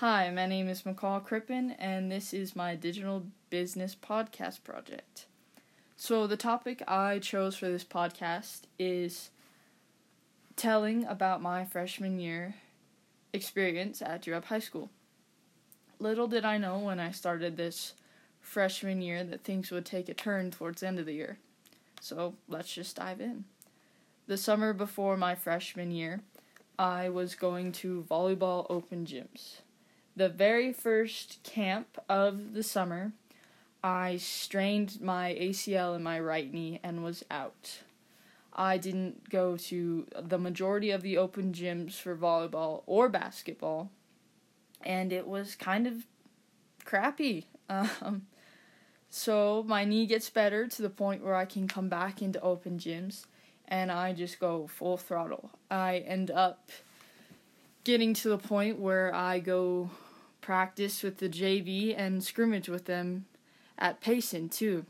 Hi, my name is McCall Crippen, and this is my digital business podcast project. So, the topic I chose for this podcast is telling about my freshman year experience at Europe High School. Little did I know when I started this freshman year that things would take a turn towards the end of the year. So, let's just dive in. The summer before my freshman year, I was going to volleyball open gyms. The very first camp of the summer, I strained my ACL in my right knee and was out. I didn't go to the majority of the open gyms for volleyball or basketball, and it was kind of crappy. Um, so my knee gets better to the point where I can come back into open gyms and I just go full throttle. I end up getting to the point where I go practice with the JV and scrimmage with them at Payson too.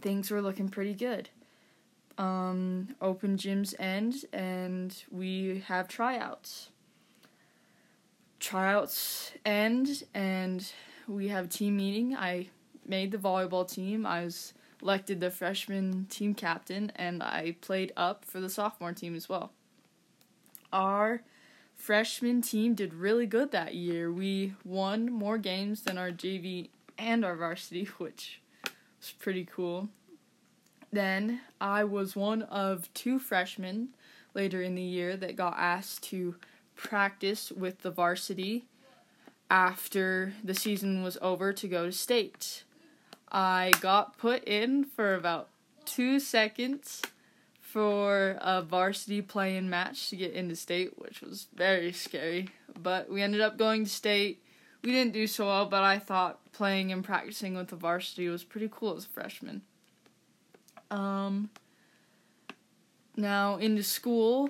Things were looking pretty good. Um, open gyms end and we have tryouts. Tryouts end and we have team meeting. I made the volleyball team. I was elected the freshman team captain and I played up for the sophomore team as well. Our freshman team did really good that year. We won more games than our JV and our varsity, which was pretty cool. Then I was one of two freshmen later in the year that got asked to practice with the varsity after the season was over to go to state. I got put in for about two seconds for a varsity playing match to get into state, which was very scary. But we ended up going to state. We didn't do so well, but I thought playing and practicing with the varsity was pretty cool as a freshman. Um, now, into school,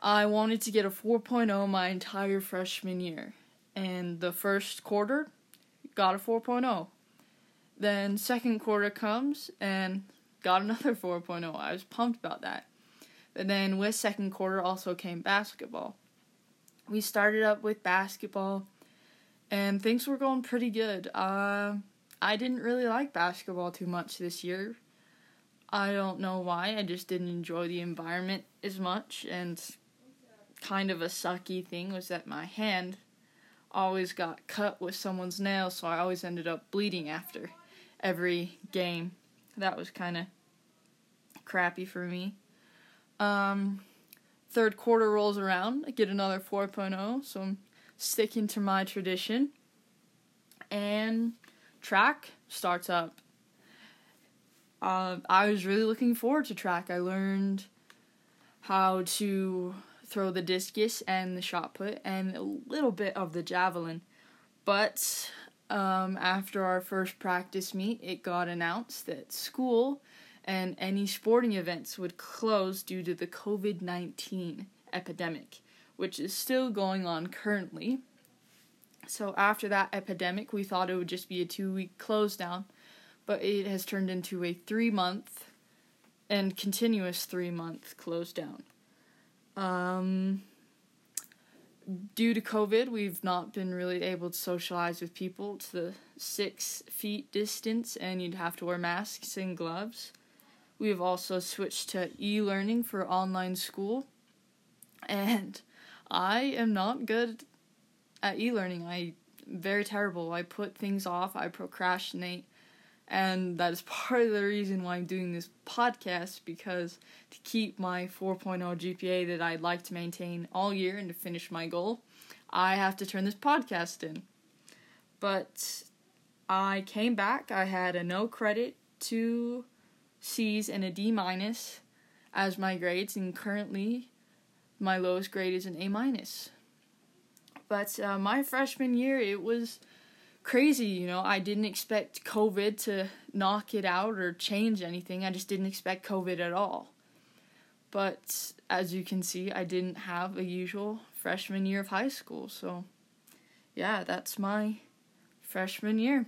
I wanted to get a 4.0 my entire freshman year. And the first quarter, got a 4.0. Then second quarter comes and got another 4.0. I was pumped about that. But then with second quarter also came basketball. We started up with basketball and things were going pretty good. Uh, I didn't really like basketball too much this year. I don't know why. I just didn't enjoy the environment as much and kind of a sucky thing was that my hand always got cut with someone's nail, so I always ended up bleeding after every game. That was kind of crappy for me. Um, third quarter rolls around, I get another 4.0, so I'm sticking to my tradition. And track starts up. Uh, I was really looking forward to track. I learned how to throw the discus and the shot put and a little bit of the javelin. But um, after our first practice meet, it got announced that school and any sporting events would close due to the COVID 19 epidemic, which is still going on currently. So, after that epidemic, we thought it would just be a two week close down, but it has turned into a three month and continuous three month close down. Um, due to COVID, we've not been really able to socialize with people to the six feet distance, and you'd have to wear masks and gloves. We have also switched to e learning for online school, and I am not good at e learning. I very terrible. I put things off, I procrastinate, and that is part of the reason why I'm doing this podcast because to keep my 4.0 GPA that I'd like to maintain all year and to finish my goal, I have to turn this podcast in. But I came back, I had a no credit, two C's, and a D minus as my grades, and currently my lowest grade is an A minus. But uh, my freshman year, it was crazy, you know. I didn't expect COVID to knock it out or change anything. I just didn't expect COVID at all. But as you can see, I didn't have a usual freshman year of high school. So, yeah, that's my freshman year.